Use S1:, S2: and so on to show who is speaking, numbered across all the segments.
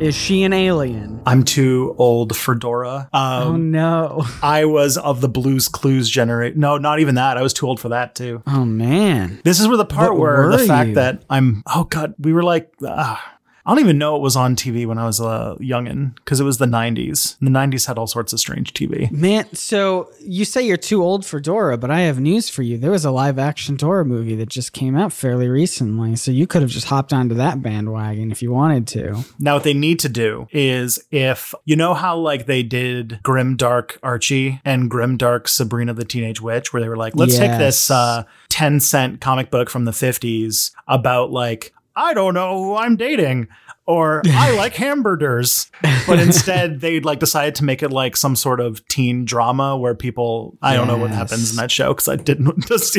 S1: Is she an alien?
S2: I'm too old for Dora.
S1: oh
S2: Um,
S1: no.
S2: I was of the Blues Clues generation. No, not even that. I was too old for that too.
S1: Oh man.
S2: This is where the part
S1: What
S2: where the fact
S1: you?
S2: that I'm. Oh god, we were like. Uh, I don't even know it was on TV when I was a youngin because it was the 90s. The 90s had all sorts of strange TV.
S1: Man, so you say you're too old for Dora, but I have news for you. There was a live action Dora movie that just came out fairly recently, so you could have just hopped onto that bandwagon if you wanted to.
S2: Now, what they need to do is if you know how like they did Grim Dark Archie and Grim Dark Sabrina the Teenage Witch, where they were like, let's take this uh, 10 cent comic book from the 50s about like, I don't know who I'm dating. Or I like hamburgers, but instead they like decided to make it like some sort of teen drama where people I don't know what happens in that show because I didn't. Just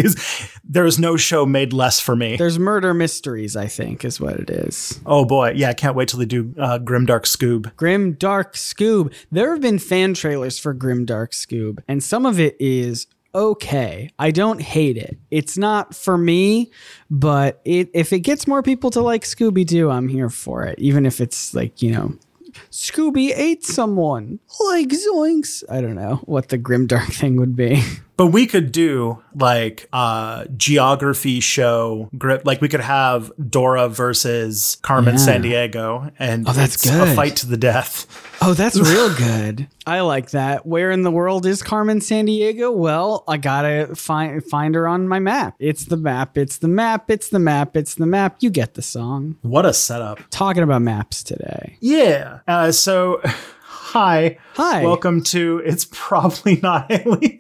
S2: there is no show made less for me.
S1: There's murder mysteries, I think, is what it is.
S2: oh boy, yeah, I can't wait till they do uh, Grim Dark Scoob.
S1: Grim Dark Scoob. There have been fan trailers for Grim Dark Scoob, and some of it is okay. I don't hate it. It's not for me, but it if it gets more people to like Scooby Doo, I'm here for it. Even if it's like, you know, Scooby ate someone. Like zoinks. I don't know what the Grim Dark thing would be.
S2: But we could do like a geography show grip. Like we could have Dora versus Carmen
S1: Yeah.
S2: Sandiego, and
S1: Oh, that's
S2: it's a fight to the death.
S1: Oh, that's real good. I like that. Where in the world is Carmen Sandiego? Well, I gotta find find her on my map. It's the map. It's the map. It's the map. It's the map. You get the song.
S2: What a setup!
S1: Talking about maps today.
S2: Yeah. Uh, so, hi,
S1: Hi.
S2: welcome to. It's probably not aliens.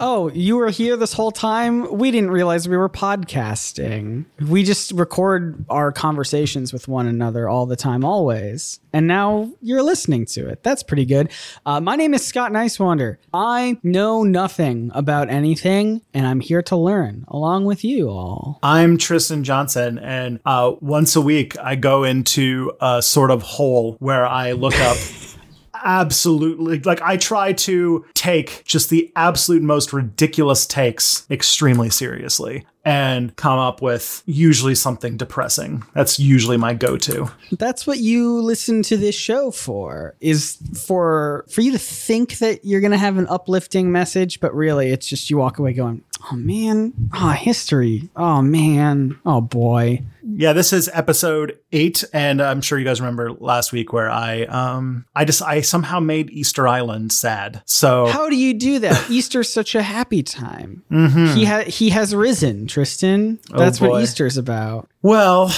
S1: Oh, you were here this whole time? We didn't realize we were podcasting. We just record our conversations with one another all the time, always. And now you're listening to it. That's pretty good. Uh, my name is Scott Nicewander. I know nothing about anything, and I'm here to learn along with you all.
S2: I'm Tristan Johnson, and uh, once a week I go into a sort of hole where I look up. Absolutely. Like, I try to take just the absolute most ridiculous takes extremely seriously and come up with usually something depressing. That's usually my go to.
S1: That's what you listen to this show for. Is for for you to think that you're going to have an uplifting message, but really it's just you walk away going, "Oh man, oh history. Oh man. Oh boy."
S2: Yeah, this is episode eight, and I'm sure you guys remember last week where I um I just I somehow made Easter Island sad. So
S1: How do you do that? Easter's such a happy time.
S2: Mhm.
S1: He ha- he has risen, Tristan. That's what. Easter's about.
S2: well,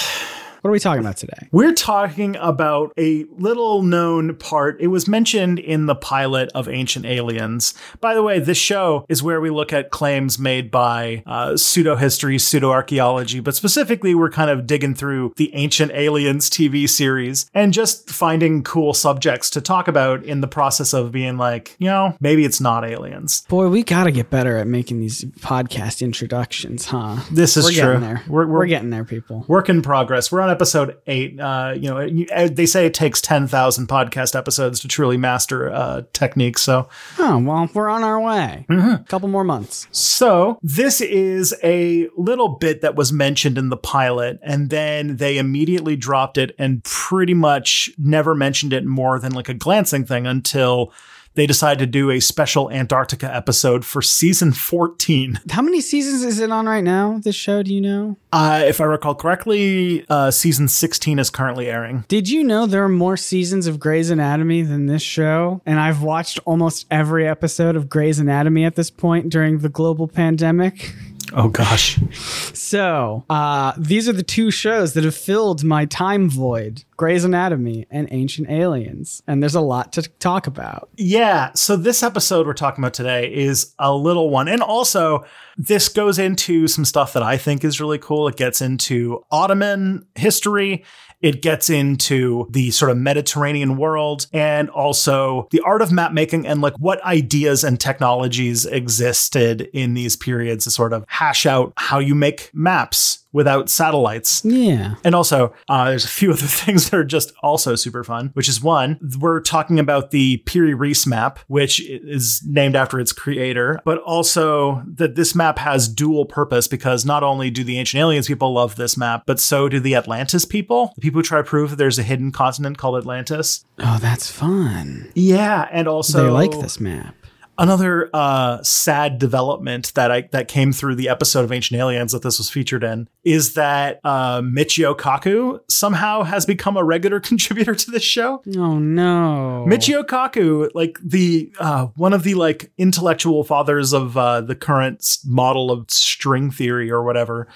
S1: What are we talking about today?
S2: We're talking about a little known part. It was mentioned in the pilot of Ancient Aliens. By the way, this show is where we look at claims made by uh, pseudo history, pseudo archaeology, but specifically, we're kind of digging through the Ancient Aliens TV series and just finding cool subjects to talk about in the process of being like, you know, maybe it's not aliens.
S1: Boy, we got to get better at making these podcast introductions, huh?
S2: This is
S1: we're
S2: true.
S1: getting there.
S2: We're-
S1: We're,
S2: we're-
S1: getting there, people.
S2: Work in progress. We're on episode eight. Uh, you know, you, uh, they say it takes 10,000 podcast episodes to truly master uh, technique. So,
S1: Oh, well, we're on our way. A couple more months.
S2: so this is a little bit that was mentioned in the pilot, and then they immediately dropped it and pretty much never mentioned it more than like a glancing thing until they decided to do a special Antarctica episode for season 14.
S1: How many seasons is it on right now? This show, do you know?
S2: Uh, if I recall correctly, uh, season 16 is currently airing.
S1: Did you know there are more seasons of Grey's Anatomy than this show? And I've watched almost every episode of Grey's Anatomy at this point during the global pandemic.
S2: Oh gosh.
S1: So, uh, these are the two shows that have filled my time void Grey's Anatomy and Ancient Aliens. And there's a lot to talk about.
S2: Yeah. So, this episode we're talking about today is a little one. And also, this goes into some stuff that I think is really cool. It gets into Ottoman history. It gets into the sort of Mediterranean world and also the art of map making and like what ideas and technologies existed in these periods to sort of hash out how you make maps without satellites.
S1: Yeah.
S2: And also, uh, there's a few other things that are just also super fun, which is one, we're talking about the Piri Reis map, which is named after its creator, but also that this map has dual purpose because not only do the ancient aliens people love this map, but so do the Atlantis people, the people who try to prove that there's a hidden continent called Atlantis.
S1: Oh, that's fun.
S2: Yeah. And also,
S1: they like this map.
S2: Another uh, sad development that I that came through the episode of Ancient Aliens that this was featured in is that uh, Michio Kaku somehow has become a regular contributor to this show.
S1: Oh no,
S2: Michio Kaku, like the uh, one of the like intellectual fathers of uh, the current model of string theory or whatever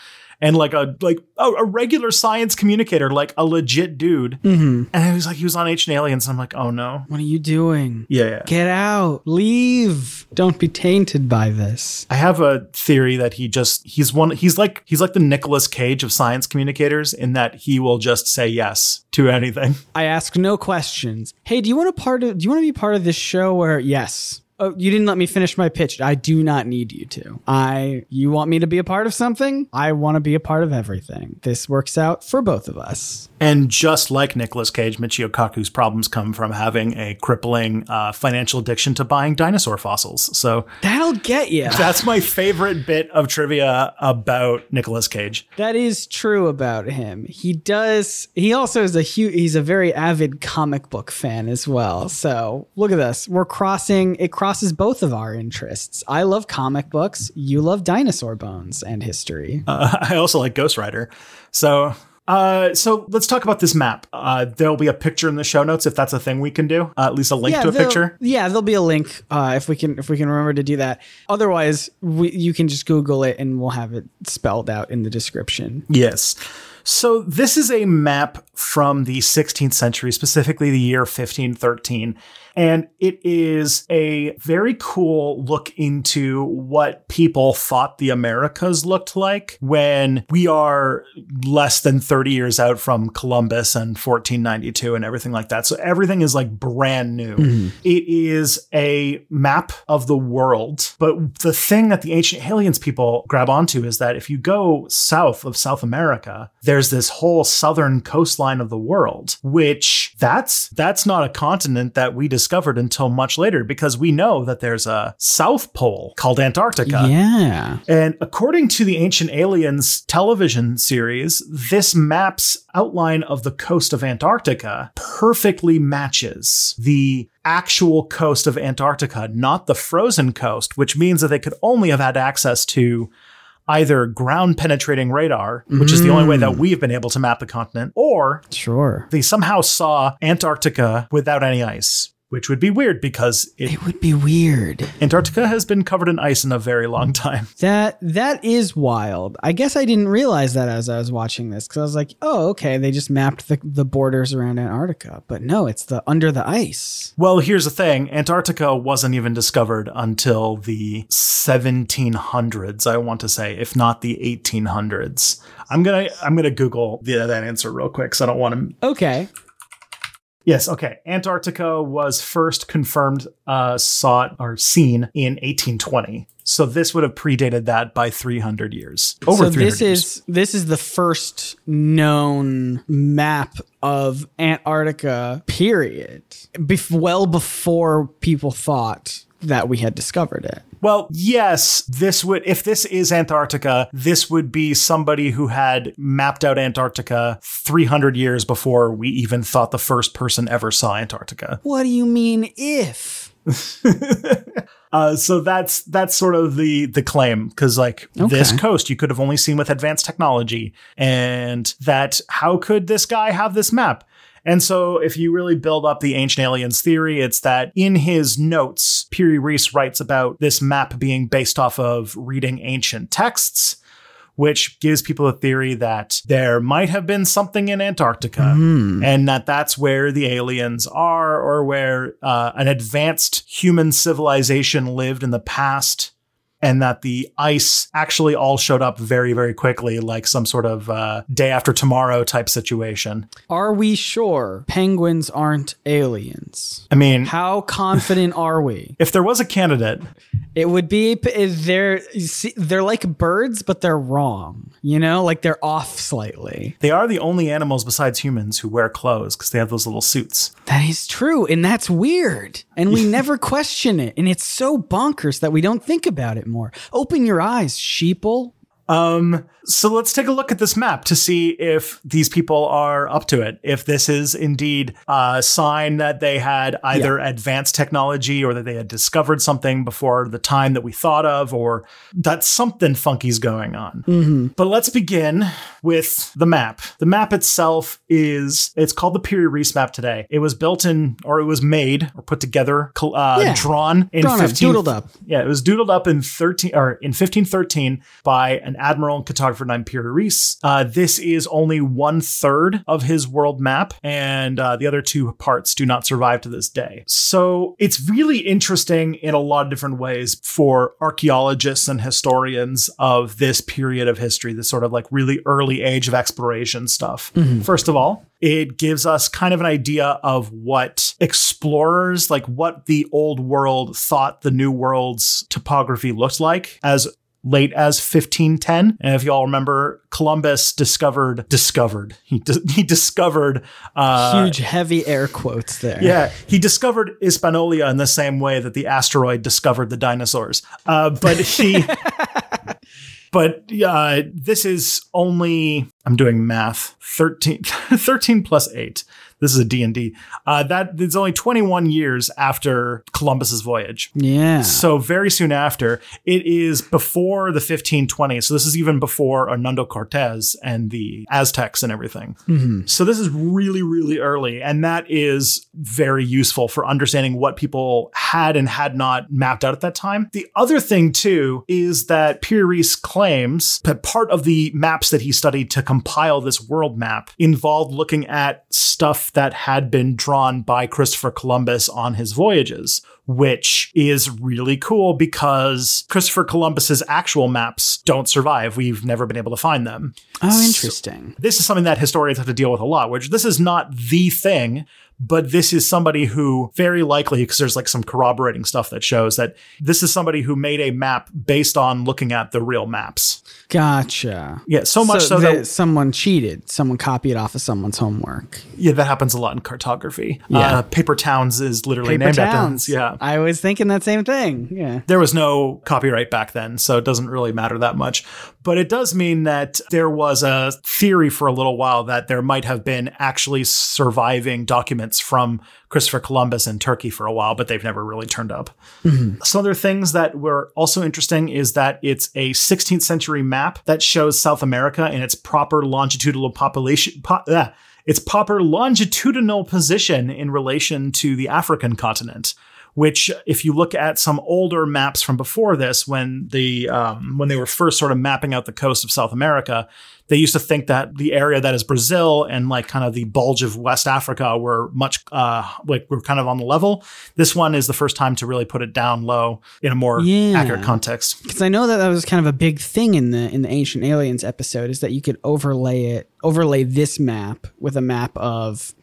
S2: and like a like a, a regular science communicator, like a legit dude.
S1: Mm-hmm.
S2: And he was like, he was on Ancient Aliens, and I'm like, oh no,
S1: What are you doing?
S2: yeah. yeah.
S1: Get out. Leave. Don't be tainted by this.
S2: I have a theory that he just he's one he's like he's like the Nicolas Cage of science communicators in that he will just say yes to anything.
S1: I ask no questions. Hey, do you want a part of do you want to be part of this show where yes. Oh, you didn't let me finish my pitch. I do not need you to. I you want me to be a part of something? I want to be a part of everything. This works out for both of us.
S2: And just like Nicolas Cage, Michio Kaku's problems come from having a crippling uh, financial addiction to buying dinosaur fossils. So
S1: That'll get you.
S2: that's my favorite bit of trivia about Nicolas Cage.
S1: That is true about him. He does. He also is a huge. He's a very avid comic book fan as well. So look at this. We're crossing. It crosses both of our interests. I love comic books. You love dinosaur bones and history.
S2: Uh, I also like Ghost Rider. So. Uh, so let's talk about this map. Uh, there'll be a picture in the show notes if that's a thing we can do. Uh, at least a link to a picture.
S1: Yeah, there'll be a link uh, if we can if we can remember to do that. Otherwise, we, you can just Google it and we'll have it spelled out in the description.
S2: Yes. So this is a map from the 16th century, specifically the year 1513. And it is a very cool look into what people thought the Americas looked like when we are less than 30 years out from Columbus and 1492 and everything like that. So everything is like brand new. Mm-hmm. It is a map of the world. But the thing that the ancient aliens people grab onto is that if you go south of South America, there's this whole southern coastline of the world, which that's that's not a continent that we discovered until much later because we know that there's a south pole called Antarctica.
S1: yeah.
S2: And according to the Ancient Aliens television series, this map's outline of the coast of Antarctica perfectly matches the actual coast of Antarctica, not the frozen coast, which means that they could only have had access to either ground penetrating radar, which is the only way that mm. we've been able to map the continent, or
S1: Sure.
S2: they somehow saw Antarctica without any ice. Which would be weird because it,
S1: It would be weird.
S2: Antarctica has been covered in ice in a very long time.
S1: That that is wild. I guess I didn't realize that as I was watching this because I was like, oh, okay, they just mapped the, the borders around Antarctica, but no, it's the under the ice.
S2: Well, here's the thing Antarctica wasn't even discovered until the 1700s, I want to say, if not the 1800s. I'm gonna I'm gonna Google the, that answer real quick because I don't want to.
S1: Okay,
S2: Yes, okay. Antarctica was first confirmed, uh, sought or seen in 1820. So this would have predated that by 300 years. Over
S1: so
S2: 300
S1: this
S2: years.
S1: is this is the first known map of Antarctica. Period. Bef- well before people thought that we had discovered it.
S2: Well, yes, this would, if this is Antarctica, this would be somebody who had mapped out Antarctica 300 years before we even thought the first person ever saw Antarctica.
S1: What do you mean if?
S2: uh, so that's that's sort of the the claim because like this coast you could have only seen with advanced technology, and that how could this guy have this map? And so, if you really build up the ancient aliens theory, it's that in his notes, Piri Reis writes about this map being based off of reading ancient texts, which gives people a theory that there might have been something in Antarctica and that that's where the aliens are or where uh, an advanced human civilization lived in the past and that the ice actually all showed up very very quickly like some sort of uh, day after tomorrow type situation
S1: Are we sure penguins aren't aliens?
S2: i mean
S1: How confident are we?
S2: if there was a candidate
S1: It would be they're see, they're like birds, but they're wrong. You know, like they're off slightly.
S2: they are the only animals besides humans who wear clothes because they have those little suits
S1: That is true, and that's weird. And we never question it, and it's so bonkers that we don't think about it more. Open your eyes, sheeple.
S2: Um, so let's take a look at this map to see if these people are up to it. If this is indeed a sign that they had either advanced technology or that they had discovered something before the time that we thought of, or that something funky's going on. But let's begin with the map. The map itself is, it's called the Piri Reis map today. It was built in, or it was made or put together, uh,
S1: Yeah.
S2: drawn in
S1: Drawn up,
S2: 15
S1: doodled up.
S2: yeah, it was doodled up in 13 or in 1513 by an admiral and cartographer named Piri Reis. Uh, this is only one third of his world map, and uh, the other two parts do not survive to this day. So it's really interesting in a lot of different ways for archaeologists and historians of this period of history, this sort of like really early age of exploration stuff. First of all, it gives us kind of an idea of what explorers, like what the old world thought the new world's topography looked like as late as 1510. And if you all remember, Columbus discovered, discovered, he, di- he discovered, uh,
S1: Huge, heavy air quotes there.
S2: yeah, he discovered Hispaniola in the same way that the asteroid discovered the dinosaurs. Uh, but he, but uh, this is only, I'm doing math, 13, 13 plus 8. This is a D&D. Uh, that it's only 21 years after Columbus's voyage.
S1: Yeah.
S2: So very soon after, it is before the 1520s. So this is even before Hernando Cortez and the Aztecs and everything. So this is really, really early, and that is very useful for understanding what people had and had not mapped out at that time. The other thing too is that Piri Reis claims that part of the maps that he studied to compile this world map involved looking at stuff that had been drawn by Christopher Columbus on his voyages which is really cool because Christopher Columbus's actual maps don't survive. We've never been able to find them.
S1: oh, interesting.
S2: This is something that historians have to deal with a lot, which this is not the thing, but this is somebody who very likely, because there's like some corroborating stuff that shows that this is somebody who made a map based on looking at the real maps.
S1: Gotcha.
S2: Yeah, so much so,
S1: that
S2: that
S1: someone cheated. Someone copied off of someone's homework.
S2: yeah, that happens a lot in cartography.
S1: Yeah.
S2: Uh, Paper Towns is literally
S1: Paper
S2: named
S1: towns.
S2: after yeah.
S1: I was thinking that same thing. Yeah.
S2: there was no copyright back then, so it doesn't really matter that much. But it does mean that there was a theory for a little while that there might have been actually surviving documents from Christopher Columbus in Turkey for a while, but they've never really turned up. Some other things that were also interesting is that it's a 16th century map that shows South America in its proper longitudinal population. Po- ah, its proper longitudinal position in relation to the African continent which if you look at some older maps from before this when the um, when they were first sort of mapping out the coast of south america they used to think that the area that is brazil and like kind of the bulge of west africa were much uh, like were kind of on the level this one is the first time to really put it down low in a more
S1: Yeah.
S2: accurate context
S1: Because I know that that was kind of a big thing in the in the Ancient Aliens episode is that you could overlay it, overlay this map with a map of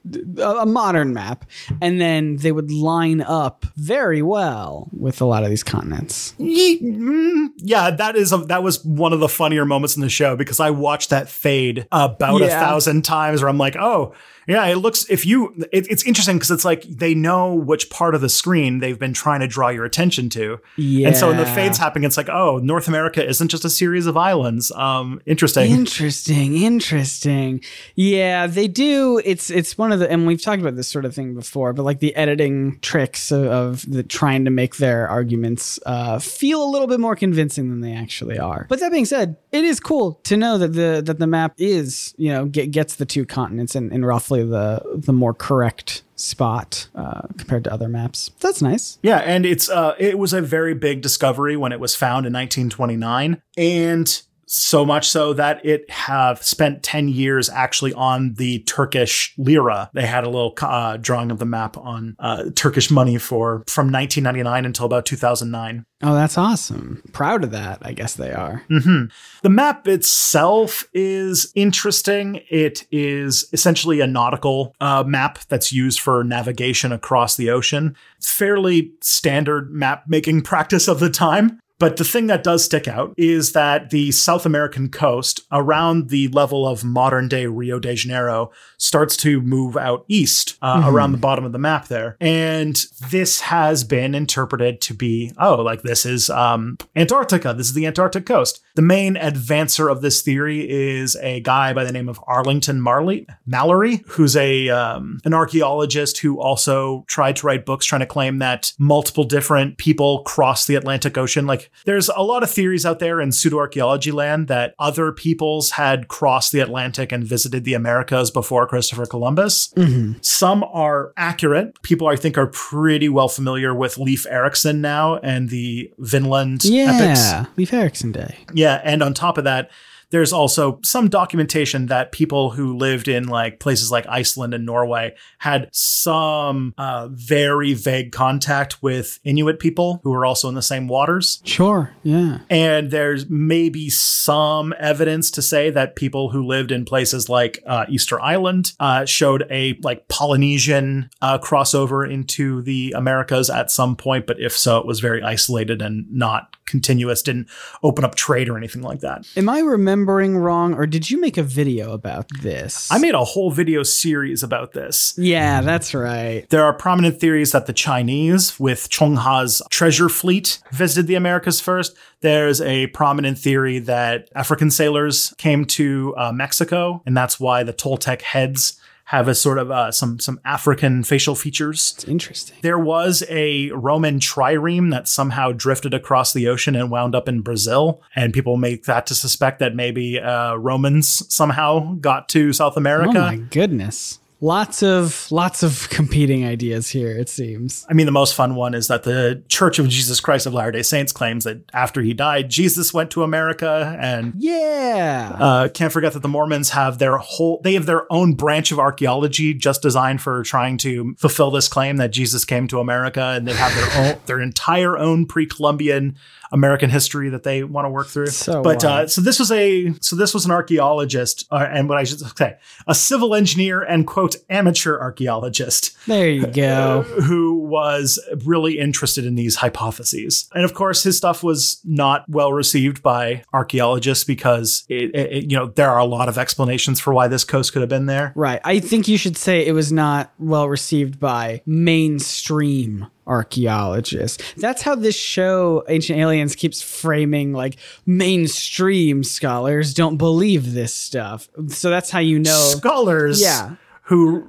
S1: a modern map, and then they would line up very well with a lot of these continents.
S2: Mm, yeah, that is a, that was one of the funnier moments in the show because I watched that fade about a thousand times. Where I'm like, oh, Yeah, it looks if you it, it's interesting because it's like they know which part of the screen they've been trying to draw your attention to.
S1: Yeah.
S2: And so when the fades happen, it's like, oh, North America isn't just a series of islands. Um, interesting.
S1: Interesting, interesting. Yeah, they do. It's it's one of the and we've talked about this sort of thing before, but like the editing tricks of, of the trying to make their arguments uh, feel a little bit more convincing than they actually are. But that being said, it is cool to know that the that the map is you know get, gets the two continents in, in roughly the the more correct spot uh, compared to other maps. That's nice.
S2: Yeah, and it's uh, it was a very big discovery when it was found in 1929, and so much so that it have spent 10 years actually on the Turkish lira. They had a little uh, drawing of the map on uh, Turkish money for from 1999 until about 2009.
S1: Oh, that's awesome. Proud of that, I guess they are.
S2: hmm The map itself is interesting. It is essentially a nautical uh, map that's used for navigation across the ocean. Fairly standard map making practice of the time. But the thing that does stick out is that the South American coast, around the level of modern day Rio de Janeiro, starts to move out east uh, around the bottom of the map there. And this has been interpreted to be oh, like this is um, Antarctica. This is the Antarctic coast. The main advancer of this theory is a guy by the name of Arlington Marley, Mallery, who's a um, an archaeologist who also tried to write books trying to claim that multiple different people crossed the Atlantic Ocean. Like there's a lot of theories out there in pseudo archaeology land that other peoples had crossed the Atlantic and visited the Americas before Christopher Columbus. Mm-hmm. Some are accurate. People I think are pretty well familiar with Leif Erikson now and the Vinland epics.
S1: Yeah, Leif Erikson Day.
S2: Yeah, and on top of that, there's also some documentation that people who lived in like places like Iceland and Norway had some uh, very vague contact with Inuit people who were also in the same waters.
S1: Sure. Yeah.
S2: And there's maybe some evidence to say that people who lived in places like uh, Easter Island uh, showed a like Polynesian uh, crossover into the Americas at some point, but if so, it was very isolated and not continuous, didn't open up trade or anything like that.
S1: Am I remembering wrong, or did you make a video about this?
S2: I made a whole video series about this.
S1: Yeah, that's right.
S2: There are prominent theories that the Chinese, with Zheng He's treasure fleet, visited the Americas first. There's a prominent theory that African sailors came to uh, Mexico, and that's why the Toltec heads have a sort of uh, some some African facial features.
S1: It's interesting.
S2: There was a Roman trireme that somehow drifted across the ocean and wound up in Brazil, and people make that to suspect that maybe uh, Romans somehow got to South America.
S1: Oh my goodness. Lots of lots of competing ideas here, it seems.
S2: I mean, the most fun one is that the Church of Jesus Christ of Latter day Saints claims that after he died, Jesus went to America. And
S1: Yeah.
S2: uh, can't forget that the Mormons have their whole, they have their own branch of archaeology just designed for trying to fulfill this claim that Jesus came to America. And they have their own, their entire own pre Columbian American history that they want to work through.
S1: So
S2: but uh, so this was a so this was an archaeologist, uh, and what I should say, a civil engineer and quote amateur archaeologist
S1: there you go.
S2: who was really interested in these hypotheses. And of course, his stuff was not well received by archaeologists because it, it- it- you know there are a lot of explanations for why this coast could have been there.
S1: Right. I think you should say it was not well received by mainstream archaeologists. That's how this show, Ancient Aliens, keeps framing like mainstream scholars don't believe this stuff. So that's how you know.
S2: Scholars,
S1: Yeah.
S2: Who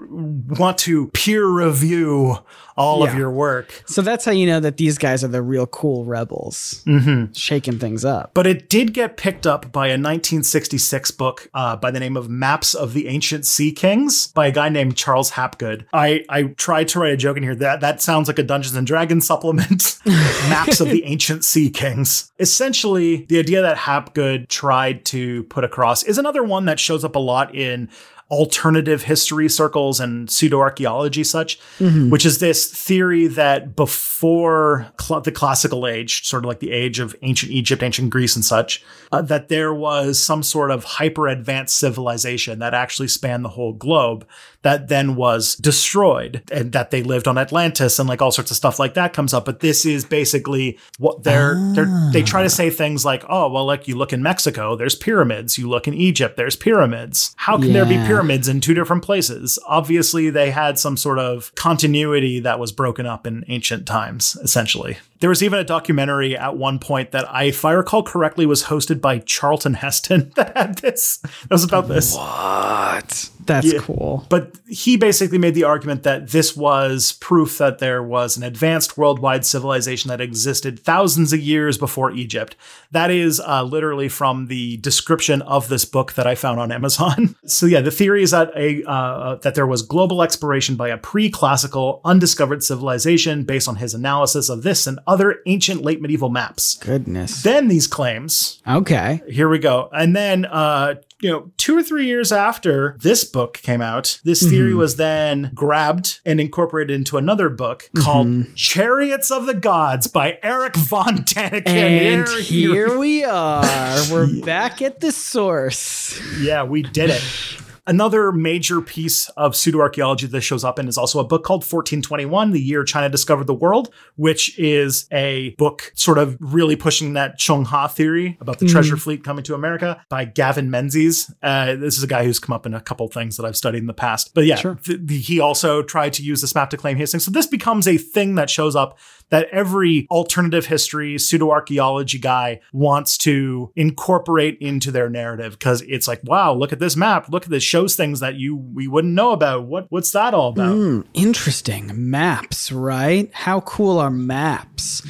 S2: want to peer review all of your work.
S1: So that's how you know that these guys are the real cool rebels, mm-hmm. shaking things up.
S2: But it did get picked up by a 1966 book uh, by the name of Maps of the Ancient Sea Kings by a guy named Charles Hapgood. I, I tried to write a joke in here that that sounds like a Dungeons and Dragons supplement. Maps of the Ancient Sea Kings. Essentially, the idea that Hapgood tried to put across is another one that shows up a lot in alternative history circles and pseudo archaeology such which is this theory that before cl- the classical age sort of like the age of ancient egypt ancient greece and such uh, that there was some sort of hyper advanced civilization that actually spanned the whole globe that then was destroyed and that they lived on atlantis and like all sorts of stuff like that comes up. But this is basically what they're they're they try to say things like oh well like you look in mexico there's pyramids. You look in egypt there's pyramids. How can there be pyramids pyramids in two different places. Obviously, they had some sort of continuity that was broken up in ancient times, essentially. There was even a documentary at one point that I, if I recall correctly, was hosted by Charlton Heston that had this. That was about this.
S1: What? That's
S2: Yeah.
S1: cool.
S2: But he basically made the argument that this was proof that there was an advanced worldwide civilization that existed thousands of years before Egypt. That is uh, literally from the description of this book that I found on Amazon. so yeah, the theory is that a uh, that there was global exploration by a pre-classical, undiscovered civilization based on his analysis of this and other ancient late medieval maps.
S1: Goodness.
S2: Then these claims
S1: Okay.
S2: here we go. And then, uh, you know, two or three years after this book came out, this theory was then grabbed and incorporated into another book called Chariots of the Gods by Eric von Daniken.
S1: And
S2: Here-
S1: here we are. We're back at the source.
S2: Yeah, we did it. Another major piece of pseudoarchaeology that shows up in is also a book called 1421, The Year China Discovered the World, which is a book sort of really pushing that Zheng He theory about the treasure fleet coming to America by Gavin Menzies. Uh, this is a guy who's come up in a couple things that I've studied in the past. But yeah,
S1: Sure.
S2: th- he also tried to use this map to claim his thing. So this becomes a thing that shows up that every alternative history, pseudoarchaeology guy wants to incorporate into their narrative because it's like, wow, look at this map. Look at this shows things that you we wouldn't know about. What what's that all about?
S1: Hmm, interesting. Maps, right? How cool are maps?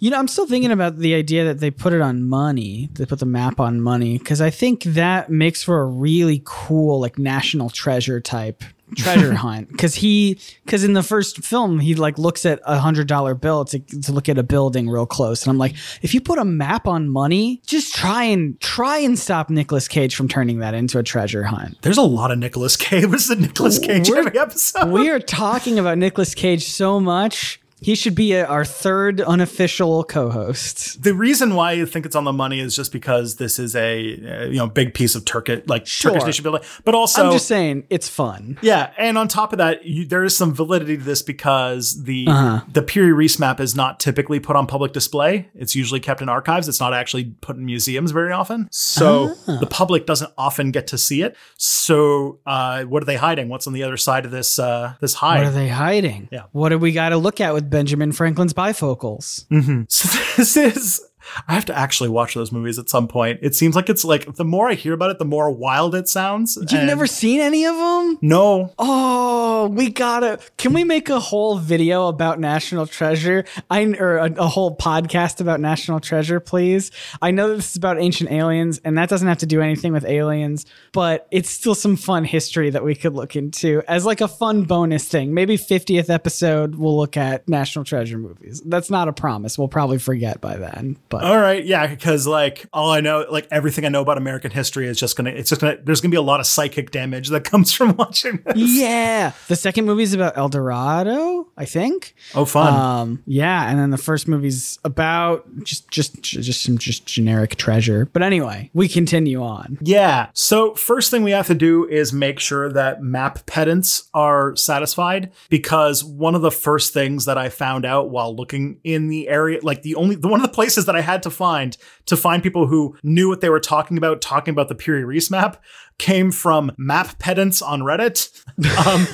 S1: You know, I'm still thinking about the idea that they put it on money. They put the map on money because I think that makes for a really cool, like national treasure type treasure hunt. Because he, because in the first film, he like looks at a hundred dollar bill to, to look at a building real close, and I'm like, if you put a map on money, just try and try and stop Nicolas Cage from turning that into a treasure hunt.
S2: There's a lot of Nicolas Cage. This is a Nicolas Cage
S1: We're-
S2: every episode.
S1: we are talking about Nicolas Cage so much. He should be a, our third unofficial co-host.
S2: the reason why I think it's on the money is just because this is a uh, you know big piece of Turkish like Turkish nation building, but also
S1: I'm just saying it's fun.
S2: Yeah, and on top of that, you, there is some validity to this because the
S1: Uh-huh.
S2: the Piri Reis map is not typically put on public display. It's usually kept in archives. It's not actually put in museums very often, so
S1: Ah.
S2: the public doesn't often get to see it. So, uh, what are they hiding? What's on the other side of this uh, this hide?
S1: What are they hiding?
S2: Yeah.
S1: What do we got to look at with Benjamin Franklin's bifocals? Mm-hmm.
S2: So this is. I have to actually watch those movies at some point. It seems like it's like the more I hear about it, the more wild it sounds.
S1: You've
S2: and-
S1: never seen any of them?
S2: No,
S1: Oh, we gotta. Can we make a whole video about National Treasure? I or a, a whole podcast about National Treasure, please. I know that this is about ancient aliens, and that doesn't have to do anything with aliens, but it's still some fun history that we could look into as like a fun bonus thing. Maybe 50th episode, we'll look at National Treasure movies. That's not a promise. We'll probably forget by then, but
S2: All right, yeah, because like all I know, like everything I know about American history is just gonna, it's just gonna, there's gonna be a lot of psychic damage that comes from watching this.
S1: yeah. The second movie is about El Dorado, I think.
S2: Oh, fun.
S1: Um, yeah, and then the first movie's about just just just some just generic treasure. But anyway, we continue on.
S2: yeah. So first thing we have to do is make sure that map pedants are satisfied because one of the first things that I found out while looking in the area, like the only, the one of the places that I had to find to find people who knew what they were talking about, talking about the Piri Reis map, came from map pedants on Reddit. Um,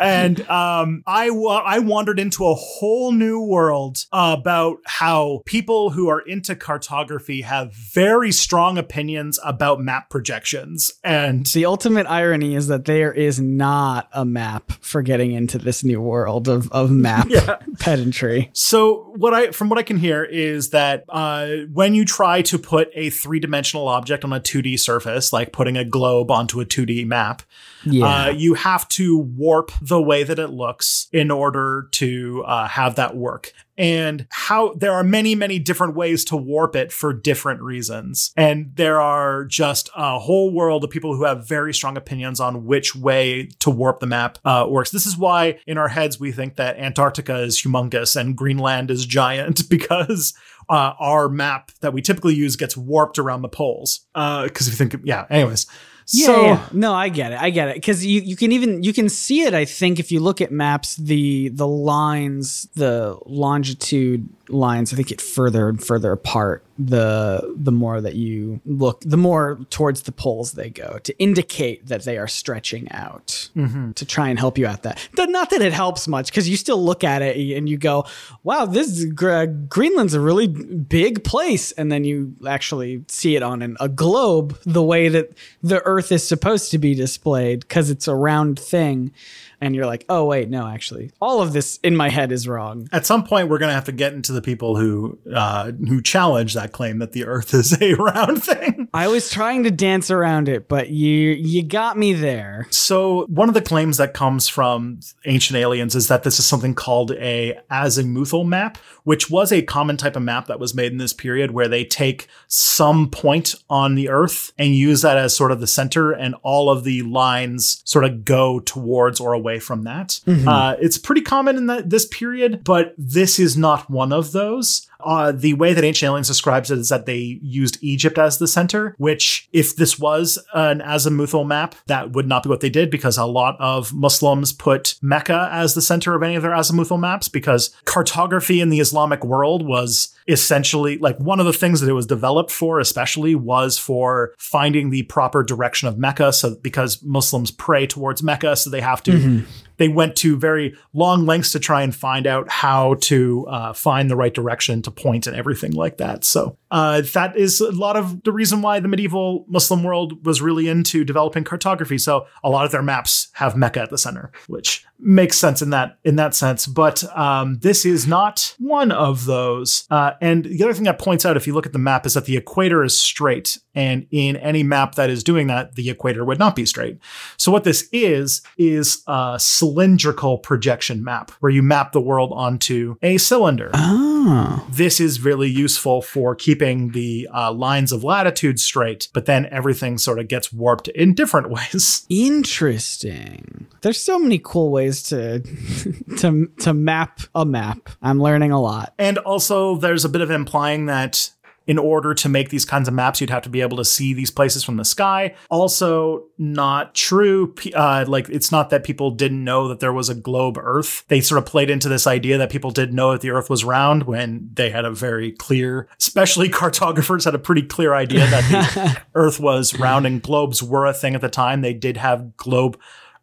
S2: and um, I wa- I wandered into a whole new world about how people who are into cartography have very strong opinions about map projections, and
S1: The ultimate irony is that there is not a map for getting into this new world of, of map pedantry.
S2: So what I from what I can hear is that uh, when you try to put a three dimensional object on a two D surface, like putting a globe onto a two D map,
S1: Yeah.
S2: uh, you have to warp the way that it looks in order to uh, have that work. And how there are many, many different ways to warp it for different reasons. And there are just a whole world of people who have very strong opinions on which way to warp the map uh, works. This is why in our heads we think that Antarctica is humongous and Greenland is giant because uh, our map that we typically use gets warped around the poles. Because if you think, yeah, anyways.
S1: Yeah,
S2: so,
S1: yeah. no, I get it. I get it because you, you can even you can see it. I think if you look at maps, the the lines, the longitude lines I think get further and further apart the the more that you look the more towards the poles they go to indicate that they are stretching out mm-hmm. to try and help you out that Th- not that it helps much because you still look at it and you go wow this Gr- Greenland's a really big place and then you actually see it on an, a globe the way that the earth is supposed to be displayed because it's a round thing and you're like oh wait no actually all of this in my head is wrong
S2: At some point, we're going to have to get into the people who uh, who challenge that claim that the Earth is a round thing.
S1: I was trying to dance around it, but you you got me there.
S2: So one of the claims that comes from Ancient Aliens is that this is something called a azimuthal map, which was a common type of map that was made in this period where they take some point on the Earth and use that as sort of the center, and all of the lines sort of go towards or away from that. Uh, it's pretty common in that this period, but this is not one of those. Uh, the way that Ancient Aliens describes it is that they used Egypt as the center, which, if this was an azimuthal map, that would not be what they did because a lot of Muslims put Mecca as the center of any of their azimuthal maps because cartography in the Islamic world was essentially like one of the things that it was developed for, especially was for finding the proper direction of Mecca. So, because Muslims pray towards Mecca, so they have to they went to very long lengths to try and find out how to uh, find the right direction to point and everything like that. So uh, that is a lot of the reason why the medieval Muslim world was really into developing cartography. So a lot of their maps have Mecca at the center, which makes sense in that in that sense. But um, this is not one of those. Uh, and the other thing that points out, if you look at the map, is that the equator is straight, and in any map that is doing that, the equator would not be straight. So what this is is a cylindrical projection map where you map the world onto a cylinder.
S1: Oh.
S2: This is really useful for keeping the uh, lines of latitude straight, but then everything sort of gets warped in different ways.
S1: Interesting. There's so many cool ways to to to map a map. I'm learning a lot.
S2: And also, there's a bit of implying that in order to make these kinds of maps, you'd have to be able to see these places from the sky. Also, not true. Uh, like, it's not that people didn't know that there was a globe Earth. They sort of played into this idea that people didn't know that the Earth was round when they had a very clear, especially cartographers had a pretty clear idea that the Earth was round and globes were a thing at the time. They did have globe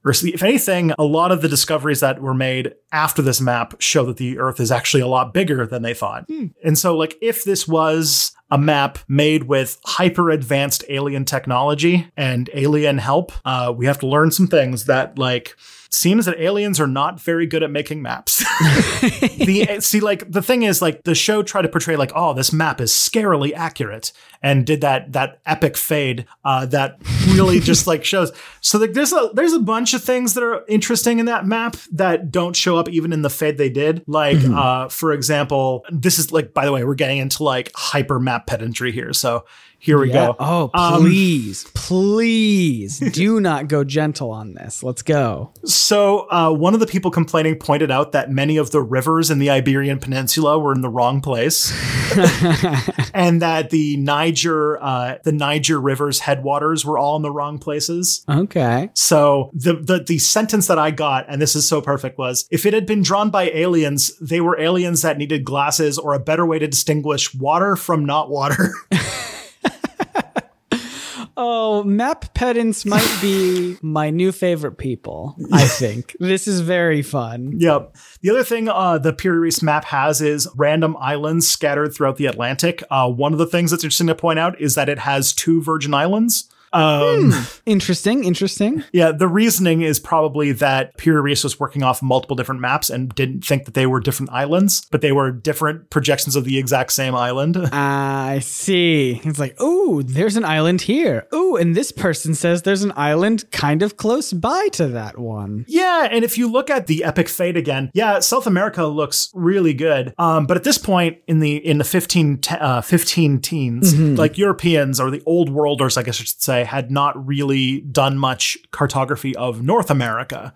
S2: or if anything, a lot of the discoveries that were made after this map show that the Earth is actually a lot bigger than they thought. And so, like, if this was a map made with hyper advanced alien technology and alien help, uh, we have to learn some things that, like, seems that aliens are not very good at making maps. the see, like the thing is, like the show tried to portray like, oh, this map is scarily accurate, and did that that epic fade uh, that really just like shows. So like, there's a there's a bunch of things that are interesting in that map that don't show up even in the fade they did. Like, uh, for example, this is like, by the way, we're getting into like hyper map pedantry here. So here we
S1: Yeah.
S2: go.
S1: Oh,
S2: Um,
S1: please, please do not go gentle on this. Let's go.
S2: So, uh, one of the people complaining pointed out that many of the rivers in the Iberian Peninsula were in the wrong place, and that the Niger, uh, the Niger River's headwaters were all in the wrong places.
S1: Okay.
S2: So the, the the sentence that I got, and this is so perfect, was if it had been drawn by aliens, they were aliens that needed glasses or a better way to distinguish water from not water.
S1: Oh, map pedants might be my new favorite people. I think this is very fun.
S2: Yep. The other thing uh, the Piri Reis map has is random islands scattered throughout the Atlantic. Uh, one of the things that's interesting to point out is that it has two Virgin Islands. Um,
S1: Interesting. Interesting.
S2: Yeah, the reasoning is probably that Piri Reis was working off multiple different maps and didn't think that they were different islands, but they were different projections of the exact same island.
S1: I see. It's like, oh, there's an island here. Oh, and this person says there's an island kind of close by to that one.
S2: Yeah, and if you look at the epic fate again, yeah, South America looks really good. Um, but at this point in the in the 15 te- uh, 15 teens, like Europeans or the old worlders, I guess I should say, had not really done much cartography of North America.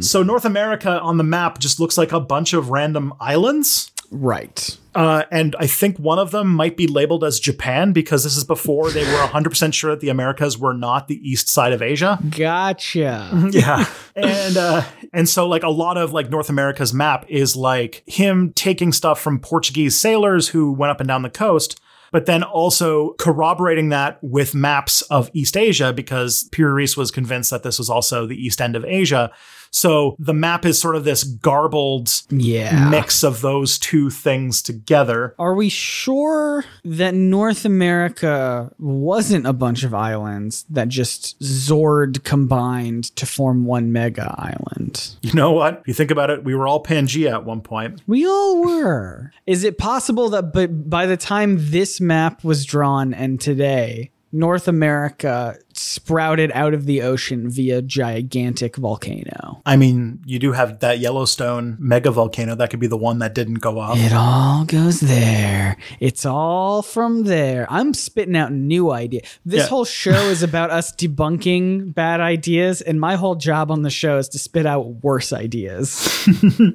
S2: So North America on the map just looks like a bunch of random islands.
S1: Right.
S2: Uh, and I think one of them might be labeled as Japan because this is before they were 100% sure that the Americas were not the east side of Asia.
S1: Gotcha.
S2: Yeah. and uh and so like a lot of like North America's map is like him taking stuff from Portuguese sailors who went up and down the coast but then also corroborating that with maps of East Asia because Piri Reis was convinced that this was also the east end of Asia. So the map is sort of this garbled
S1: Yeah.
S2: mix of those two things together.
S1: Are we sure that North America wasn't a bunch of islands that just Zord combined to form one mega island?
S2: You know what? If you think about it, we were all Pangea at one point.
S1: We all were. Is it possible that but by the time this map was drawn and today, North America sprouted out of the ocean via gigantic volcano?
S2: I mean, you do have that Yellowstone mega volcano. That could be the one that didn't go off.
S1: It all goes there. It's all from there. I'm spitting out new ideas. This
S2: Yeah.
S1: whole show is about us debunking bad ideas, and my whole job on the show is to spit out worse ideas.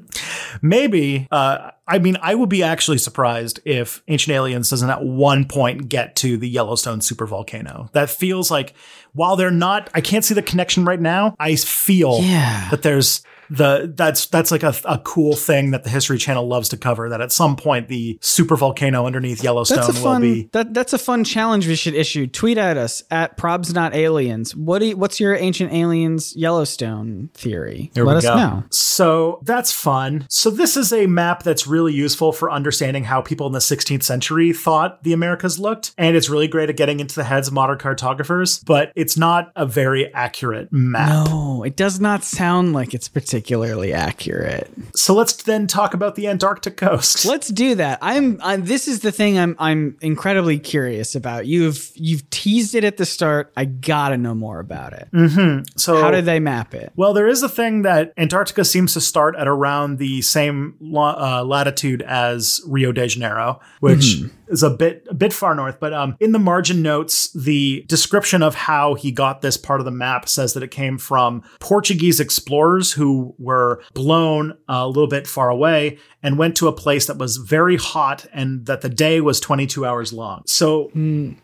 S2: Maybe, uh, I mean, I would be actually surprised if Ancient Aliens doesn't at one point get to the Yellowstone supervolcano. That feels like, while they're not, I can't see the connection right now. I feel
S1: Yeah.
S2: that there's the that's that's like a, a cool thing that the History Channel loves to cover. That at some point the super volcano underneath Yellowstone
S1: That's a
S2: will be.
S1: That that's a fun challenge we should issue. Tweet at us at probs not aliens. What do you, what's your ancient aliens Yellowstone theory?
S2: There
S1: Let
S2: we
S1: us
S2: go.
S1: know.
S2: So that's fun. So this is a map that's really useful for understanding how people in the 16th century thought the Americas looked, and it's really great at getting into the heads of modern cartographers. But it's not a very accurate map.
S1: No, it does not sound like it's particularly accurate.
S2: So let's then talk about the Antarctic coast.
S1: Let's do that. I'm, I'm. This is the thing I'm. I'm incredibly curious about. You've you've teased it at the start. I gotta know more about it. Mhm.
S2: so
S1: How did they map it?
S2: Well, there is a thing that Antarctica seems to start at around the same la- uh, latitude as Rio de Janeiro, which is a bit a bit far north. But um, in the margin notes, the description of how he got this part of the map says that it came from Portuguese explorers who were blown a little bit far away and went to a place that was very hot and that the day was 22 hours long. So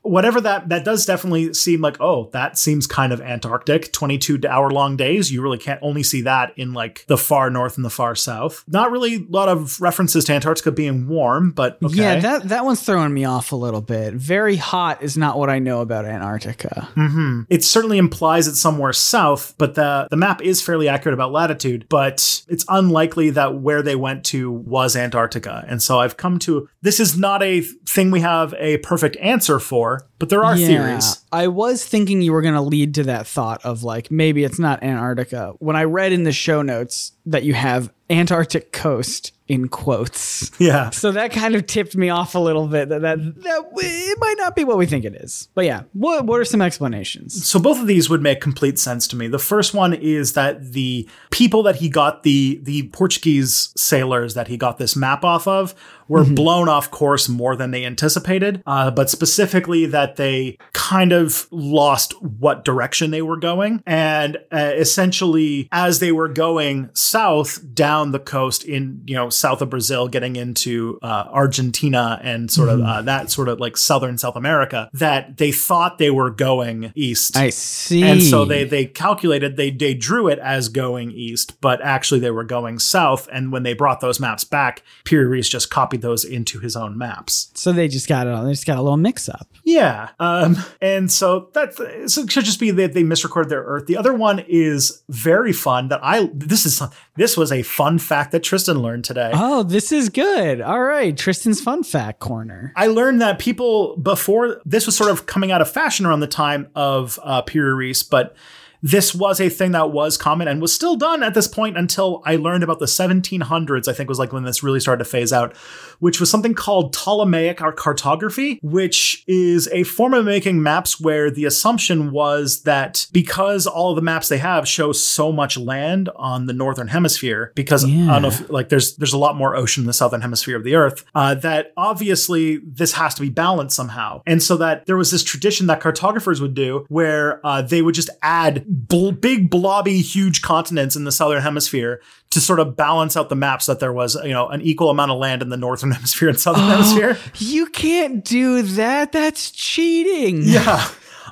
S2: whatever that that does definitely seem like oh that seems kind of antarctic 22 hour long days you really can't only see that in like the far north and the far south not really a lot of references to antarctica being warm but okay
S1: Yeah, that that one's throwing me off a little bit. Very hot is not what I know about Antarctica. Mm-hmm.
S2: it certainly implies it's somewhere south but the the map is fairly accurate about latitude but it's unlikely that where they went to was antarctica and so i've come to this is not a thing we have a perfect answer for but there are theories
S1: I was thinking you were going to lead to that thought of like maybe it's not Antarctica. When I read in the show notes that you have Antarctic coast in quotes.
S2: yeah
S1: So that kind of tipped me off a little bit that that, that it might not be what we think it is. But yeah, what what are some explanations?
S2: So both of these would make complete sense to me. The first one is that the people that he got the the Portuguese sailors that he got this map off of were blown off course more than they anticipated, uh, but specifically that they kind of lost what direction they were going, and uh, essentially as they were going south down the coast in you know south of Brazil, getting into uh, Argentina and sort of uh, that sort of like southern South America, that they thought they were going east.
S1: I see.
S2: And so they they calculated they they drew it as going east, but actually they were going south. And when they brought those maps back, Piri Reis just copied those into his own maps.
S1: so they just got it. They just got a little mix up.
S2: Yeah, um, and so that so it should just be that they misrecorded their Earth. The other one is very fun. That I this is this was a fun fact that Tristan learned today.
S1: Oh, this is good. All right, Tristan's fun fact corner.
S2: I learned that people before this was sort of coming out of fashion around the time of uh, Piri Reis, but this was a thing that was common and was still done at this point until I learned about the 1700s, I think was like when this really started to phase out, which was something called Ptolemaic cartography, which is a form of making maps where the assumption was that because all of the maps they have show so much land on the northern hemisphere, because I don't know if like there's there's a lot more ocean in the southern hemisphere of the earth, uh, that obviously this has to be balanced somehow. And so that there was this tradition that cartographers would do where uh, they would just add bl- big blobby huge continents in the southern hemisphere to sort of balance out the maps that there was you know an equal amount of land in the northern hemisphere and southern hemisphere
S1: You can't do that. That's cheating.
S2: yeah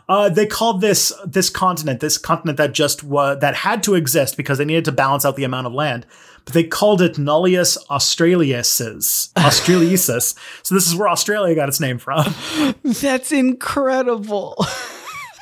S2: uh, they called this this continent this continent that just was that had to exist because they needed to balance out the amount of land but they called it nullius australiensis australiensis so this is where australia got its name from
S1: That's incredible.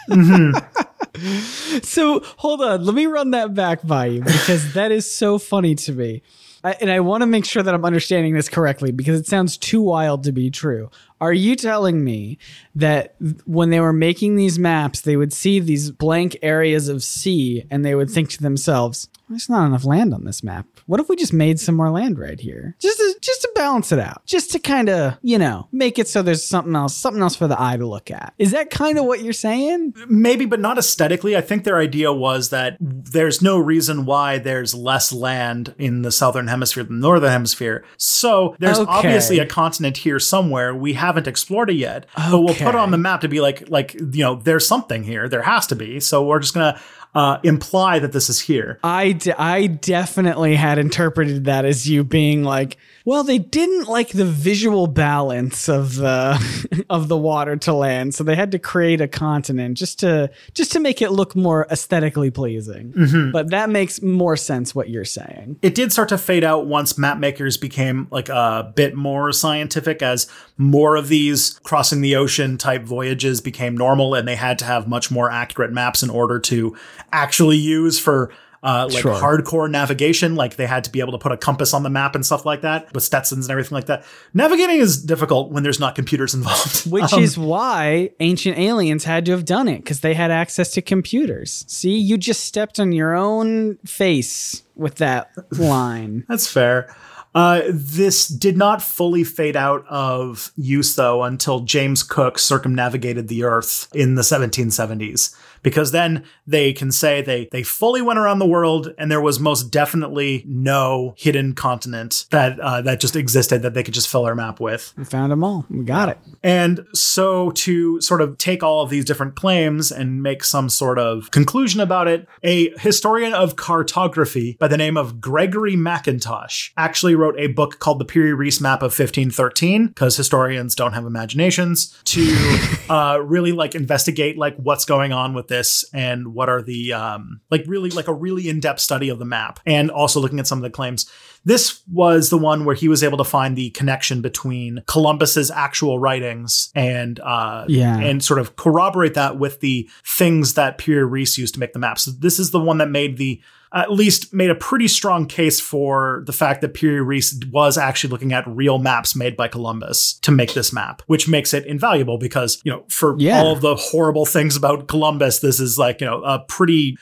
S1: so hold on, let me run that back by you because that is so funny to me. I, and I want to make sure that I'm understanding this correctly because it sounds too wild to be true. Are you telling me that when they were making these maps, they would see these blank areas of sea and they would think to themselves, there's not enough land on this map. What if we just made some more land right here? Just to, just to balance it out. Just to kind of, you know, make it so there's something else, something else for the eye to look at. Is that kind of what you're saying?
S2: maybe but not aesthetically i think their idea was that there's no reason why there's less land in the southern hemisphere than the northern hemisphere so there's
S1: Okay.
S2: obviously a continent here somewhere we haven't explored it yet but we'll put it on the map to be like like you know there's something here there has to be so we're just gonna uh, imply that this is here.
S1: I, d- I definitely had interpreted that as you being like, well, they didn't like the visual balance of the of the water to land, so they had to create a continent just to just to make it look more aesthetically pleasing. Mm-hmm. But that makes more sense what you're saying.
S2: it did start to fade out once map makers became like a bit more scientific as more of these crossing the ocean type voyages became normal and they had to have much more accurate maps in order to actually use for uh, like
S1: Sure.
S2: hardcore navigation like they had to be able to put a compass on the map and stuff like that with stetsons and everything like that navigating is difficult when there's not computers involved
S1: Which
S2: Um,
S1: is why ancient aliens had to have done it because they had access to computers. See, you just stepped on your own face with that line.
S2: That's fair. Uh, this did not fully fade out of use, though, until James Cook circumnavigated the Earth in the 1770s. Because then they can say they, they fully went around the world and there was most definitely no hidden continent that uh, that just existed that they could just fill our map with.
S1: We found them all. We got it.
S2: And so, to sort of take all of these different claims and make some sort of conclusion about it, a historian of cartography by the name of Gregory McIntosh actually wrote a book called The Piri Reis Map of 1513, because historians don't have imaginations, to uh, really like investigate like what's going on with this and what are the um, like really like a really in-depth study of the map and also looking at some of the claims. This was the one where he was able to find the connection between Columbus's actual writings and uh,
S1: Yeah.
S2: and sort of corroborate that with the things that Piri Reis used to make the map. So this is the one that made the at least made a pretty strong case for the fact that Piri Reis was actually looking at real maps made by Columbus to make this map, which makes it invaluable because, you know, for
S1: Yeah.
S2: all of the horrible things about Columbus, this is like, you know, a pretty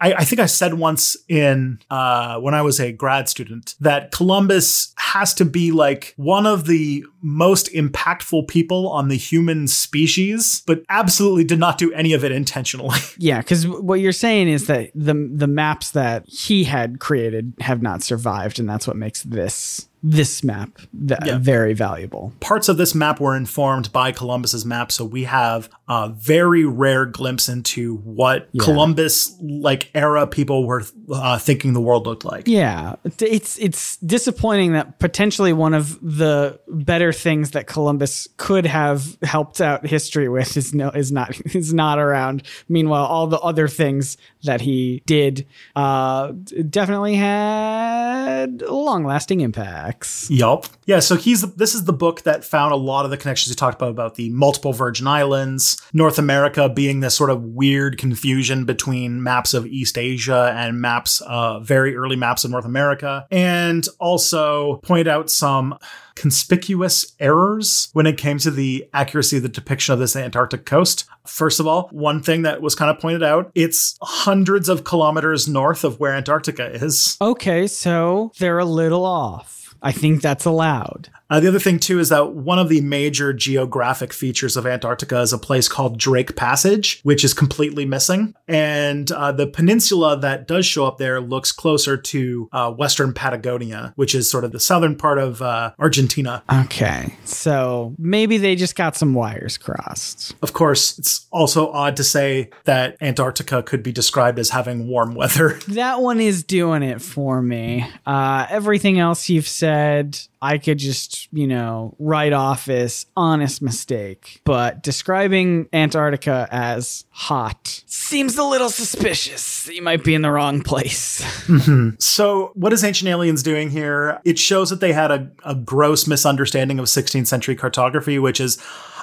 S2: I, I think I said once in uh, when I was a grad student that Columbus has to be like one of the most impactful people on the human species, but absolutely did not do any of it intentionally.
S1: Yeah, because what you're saying is that the the maps that he had created have not survived, and that's what makes this this map th-
S2: Yeah.
S1: very valuable.
S2: Parts of this map were informed by Columbus's map, so we have a very rare glimpse into what Columbus like era people were uh, thinking the world looked like.
S1: Yeah, it's it's disappointing that potentially one of the better things that Columbus could have helped out history with is no is not is not around. Meanwhile, all the other things that he did uh, definitely had long lasting impacts.
S2: Yup. Yeah, so he's this is the book that found a lot of the connections you talked about about the multiple Virgin Islands, North America being this sort of weird confusion between maps of East Asia and maps uh very early maps of North America, and also point out some conspicuous errors when it came to the accuracy of the depiction of this Antarctic coast. First of all, one thing that was kind of pointed out, it's hundreds of kilometers north of where Antarctica is.
S1: Okay, so they're a little off. I think that's allowed.
S2: Uh, the other thing too is that one of the major geographic features of Antarctica is a place called Drake Passage, which is completely missing, and uh, the peninsula that does show up there looks closer to uh, Western Patagonia, which is sort of the southern part of uh, Argentina.
S1: Okay, so maybe they just got some wires crossed.
S2: Of course, it's also odd to say that Antarctica could be described as having warm weather.
S1: That one is doing it for me. Uh, everything else you've said, I could just, you know, write off as honest mistake. But describing Antarctica as hot seems a little suspicious. You might be in the wrong place. Mm-hmm.
S2: So, what is Ancient Aliens doing here? It shows that they had a, a gross misunderstanding of 16th century cartography, which is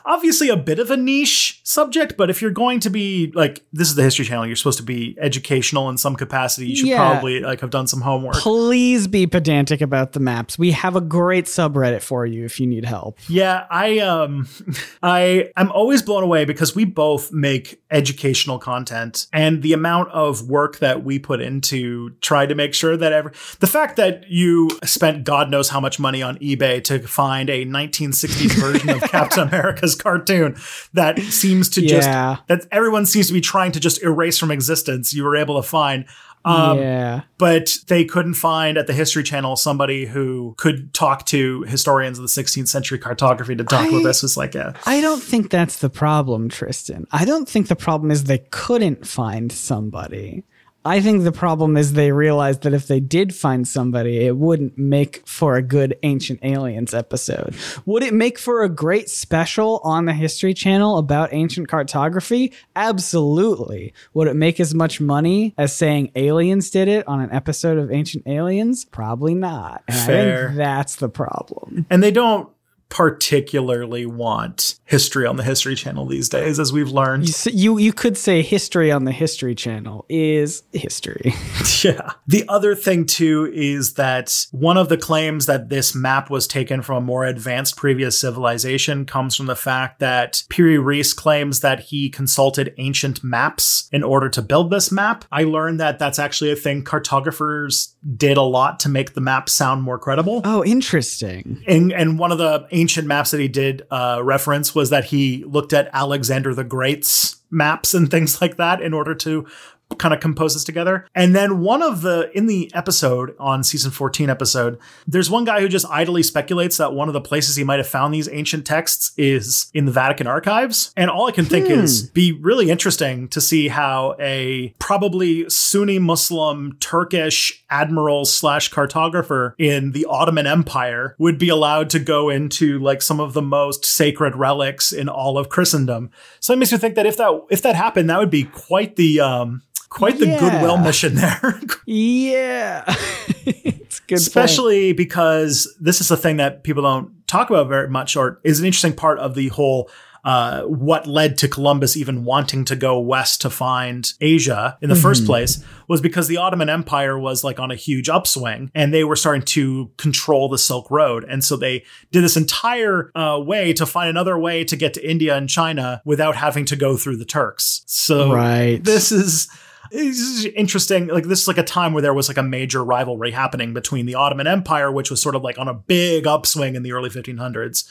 S2: obviously a bit of a niche subject, but if you're going to be like, this is the History Channel, you're supposed to be educational in some capacity. You should
S1: Yeah.
S2: probably like have done some homework.
S1: Please be pedantic about the maps. We have a great subreddit for you if you need help.
S2: Yeah, I um I I'm always blown away because we both make educational content and the amount of work that we put into try to make sure that every the fact that you spent God knows how much money on eBay to find a 1960s version of Captain America's cartoon that seems to just
S1: Yeah.
S2: that everyone seems to be trying to just erase from existence you were able to find um,
S1: yeah.
S2: but they couldn't find at the History Channel somebody who could talk to historians of the 16th century cartography to talk about
S1: I-
S2: this. Was like, yeah,
S1: I don't think that's the problem, Tristan. I don't think the problem is they couldn't find somebody. I think the problem is they realized that if they did find somebody, it wouldn't make for a good Ancient Aliens episode. Would it make for a great special on the History Channel about ancient cartography? Absolutely. Would it make as much money as saying aliens did it on an episode of Ancient Aliens? Probably not. And I
S2: Fair.
S1: think that's the problem.
S2: and they don't particularly want history on the History Channel these days, as we've learned.
S1: You, you you could say history on the History Channel is history.
S2: Yeah. The other thing too is that one of the claims that this map was taken from a more advanced previous civilization comes from the fact that Piri Reis claims that he consulted ancient maps in order to build this map. I learned that that's actually a thing cartographers did a lot to make the map sound more credible.
S1: Oh, interesting.
S2: And, and one of the ancient maps that he did uh, reference was that he looked at Alexander the Great's maps and things like that in order to kind of compose this together. And then one of the in the episode on season 14 episode, there's one guy who just idly speculates that one of the places he might have found these ancient texts is in the Vatican archives. And all I can think is be really interesting to see how a probably Sunni Muslim Turkish admiral slash cartographer in the Ottoman Empire would be allowed to go into like some of the most sacred relics in all of Christendom. So it makes me think that if that if that happened, that would be quite the um quite the
S1: Yeah.
S2: goodwill mission there.
S1: Yeah. it's good. point.
S2: Especially because this is a thing that people don't talk about very much, or is an interesting part of the whole. Uh, what led to Columbus even wanting to go west to find Asia in the first place was because the Ottoman Empire was like on a huge upswing and they were starting to control the Silk Road. And so they did this entire uh, way to find another way to get to India and China without having to go through the Turks. So
S1: Right.
S2: this is is interesting. Like this is like a time where there was like a major rivalry happening between the Ottoman Empire, which was sort of like on a big upswing in the early 1500s,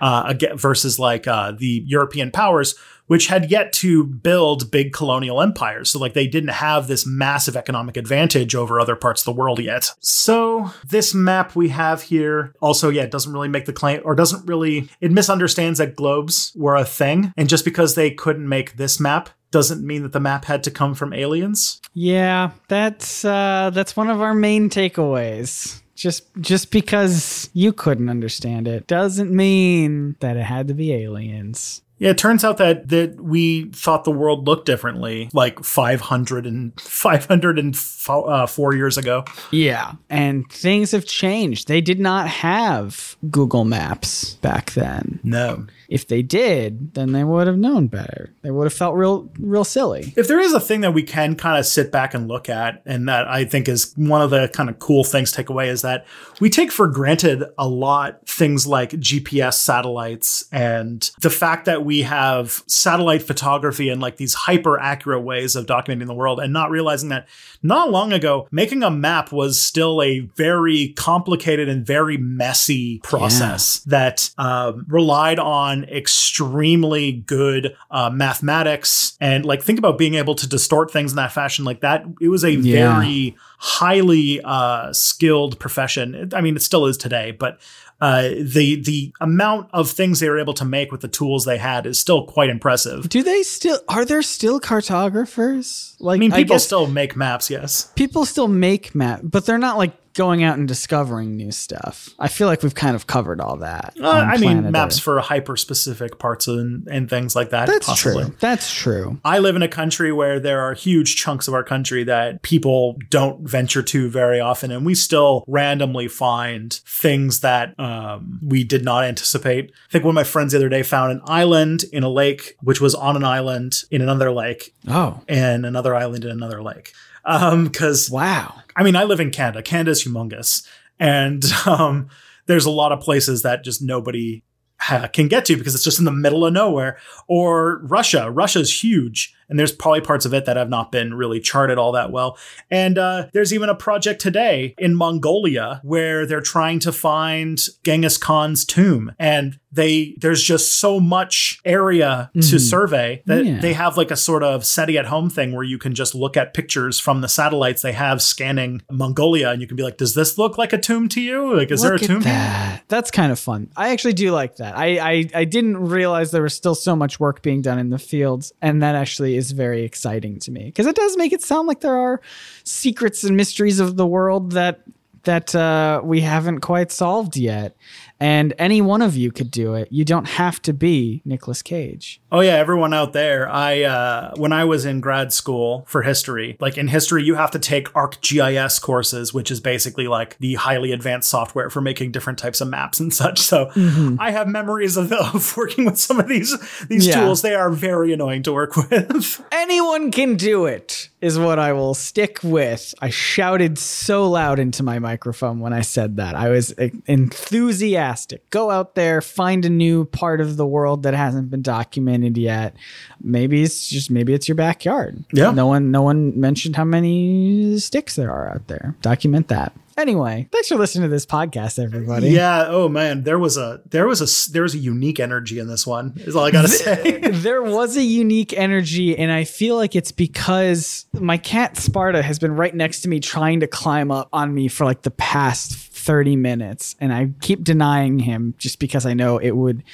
S2: uh, versus like uh, the European powers, which had yet to build big colonial empires. So like they didn't have this massive economic advantage over other parts of the world yet. So this map we have here also, yeah, it doesn't really make the claim or doesn't really it misunderstands that globes were a thing. And just because they couldn't make this map doesn't mean that the map had to come from aliens.
S1: Yeah, that's uh, that's one of our main takeaways. Just just because you couldn't understand it doesn't mean that it had to be aliens.
S2: Yeah, it turns out that that we thought the world looked differently like 500 and 504 years ago.
S1: Yeah, and things have changed. They did not have Google Maps back then.
S2: No.
S1: If they did, then they would have known better. They would have felt real real silly.
S2: If there is a thing that we can kind of sit back and look at, and that I think is one of the kind of cool things to take away, is that we take for granted a lot things like GPS satellites and the fact that we we have satellite photography and like these hyper accurate ways of documenting the world and not realizing that not long ago, making a map was still a very complicated and very messy process that um, relied on extremely good uh, mathematics. And like, think about being able to distort things in that fashion like that. It was a
S1: Yeah.
S2: very highly uh, skilled profession. I mean, it still is today, but uh, the the amount of things they were able to make with the tools they had is still quite impressive.
S1: Do they still are there still cartographers? Like
S2: I mean, people
S1: guess
S2: still make maps, yes.
S1: people still make map, but they're not like going out and discovering new stuff. I feel like we've kind of covered all that.
S2: Uh, I mean, maps
S1: Earth.
S2: for hyper specific parts and, and things like that.
S1: That's
S2: possibly.
S1: true. That's true.
S2: I live in a country where there are huge chunks of our country that people don't venture to very often, and we still randomly find things that um, we did not anticipate. I think one of my friends the other day found an island in a lake, which was on an island in another lake,
S1: Oh,
S2: and another island in another lake. Um, because
S1: wow.
S2: I mean, I live in Canada. Canada's humongous, and um, there's a lot of places that just nobody ha- can get to because it's just in the middle of nowhere. Or Russia. Russia's huge, and there's probably parts of it that have not been really charted all that well. And uh, there's even a project today in Mongolia where they're trying to find Genghis Khan's tomb, and they there's just so much area to survey that
S1: Yeah.
S2: they have like a sort of SETI at home thing where you can just look at pictures from the satellites they have scanning Mongolia, and you can be like, "Does this look like a tomb to you? Like, is there a tomb?" here?"
S1: that. That's kind of fun. I actually do like that. I, I I didn't realize there was still so much work being done in the fields, and that actually is very exciting to me because it does make it sound like there are secrets and mysteries of the world that that uh, we haven't quite solved yet. And any one of you could do it. You don't have to be Nicolas Cage.
S2: Oh yeah, everyone out there. I uh, when I was in grad school for history, like in history, you have to take ArcGIS courses, which is basically like the highly advanced software for making different types of maps and such. So I have memories of, of working with some of these these
S1: Yeah.
S2: tools. They are very annoying to work with.
S1: Anyone can do it, is what I will stick with. I shouted so loud into my microphone when I said that. I was enthusiastic. Go out there, find a new part of the world that hasn't been documented yet. Maybe it's just maybe it's your backyard.
S2: Yeah.
S1: No one no one mentioned how many sticks there are out there. Document that. Anyway, thanks for listening to this podcast, everybody.
S2: yeah. Oh man, there was a there was a there was a unique energy in this one. Is all I gotta say.
S1: there was a unique energy, and I feel like it's because my cat Sparta has been right next to me trying to climb up on me for like the past 30 minutes, and I keep denying him just because I know it would.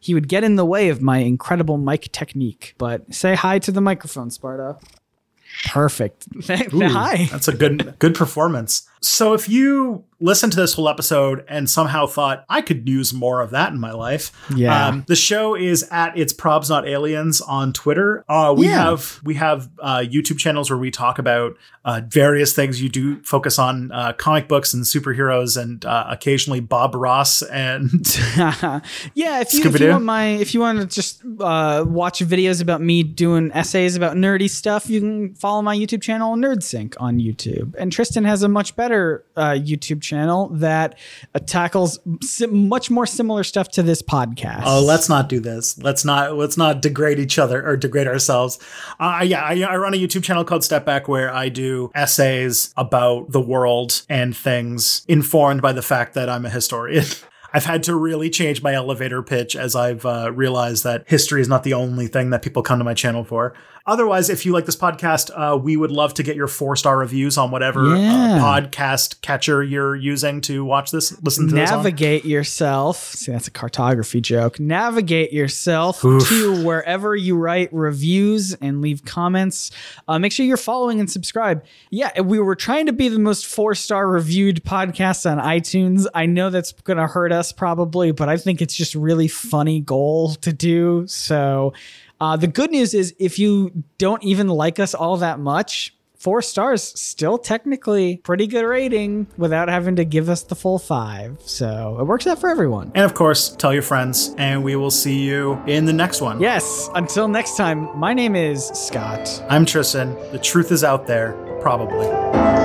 S1: He would get in the way of my incredible mic technique. But say hi to the microphone, Sparta. Perfect. hi.
S2: That's a good good performance. So if you listened to this whole episode and somehow thought I could use more of that in my life,
S1: Yeah.
S2: the show is at its probs not aliens on Twitter. Uh, we
S1: Yeah.
S2: have we have uh, YouTube channels where we talk about uh, various things. You do focus on uh, comic books and superheroes and uh, occasionally Bob Ross and
S1: yeah, if you, if you want my if you want to just uh, watch videos about me doing essays about nerdy stuff, you can follow my YouTube channel NerdSync on YouTube. And Tristan has a much better uh, YouTube channel that uh, tackles much more similar stuff to this podcast.
S2: Oh, let's not do this. Let's not let's not degrade each other or degrade ourselves. Uh, yeah, I, I run a YouTube channel called Step Back where I do essays about the world and things informed by the fact that I'm a historian. I've had to really change my elevator pitch as I've uh, realized that history is not the only thing that people come to my channel for. Otherwise, if you like this podcast, uh, we would love to get your four star reviews on whatever
S1: Yeah.
S2: uh, podcast catcher you're using to watch this, listen to this.
S1: navigate yourself. See, that's a cartography joke. Navigate yourself to wherever you write reviews and leave comments. Uh, make sure you're following and subscribe. Yeah, we were trying to be the most four star reviewed podcast on iTunes. I know that's going to hurt us probably, but I think it's just really funny goal to do. So. Uh, the good news is if you don't even like us all that much, four stars still technically pretty good rating without having to give us the full five. So it works out for everyone.
S2: And of course, tell your friends, and we will see you in the next one.
S1: Yes, until next time, my name is Scott.
S2: I'm Tristan. The truth is out there, probably.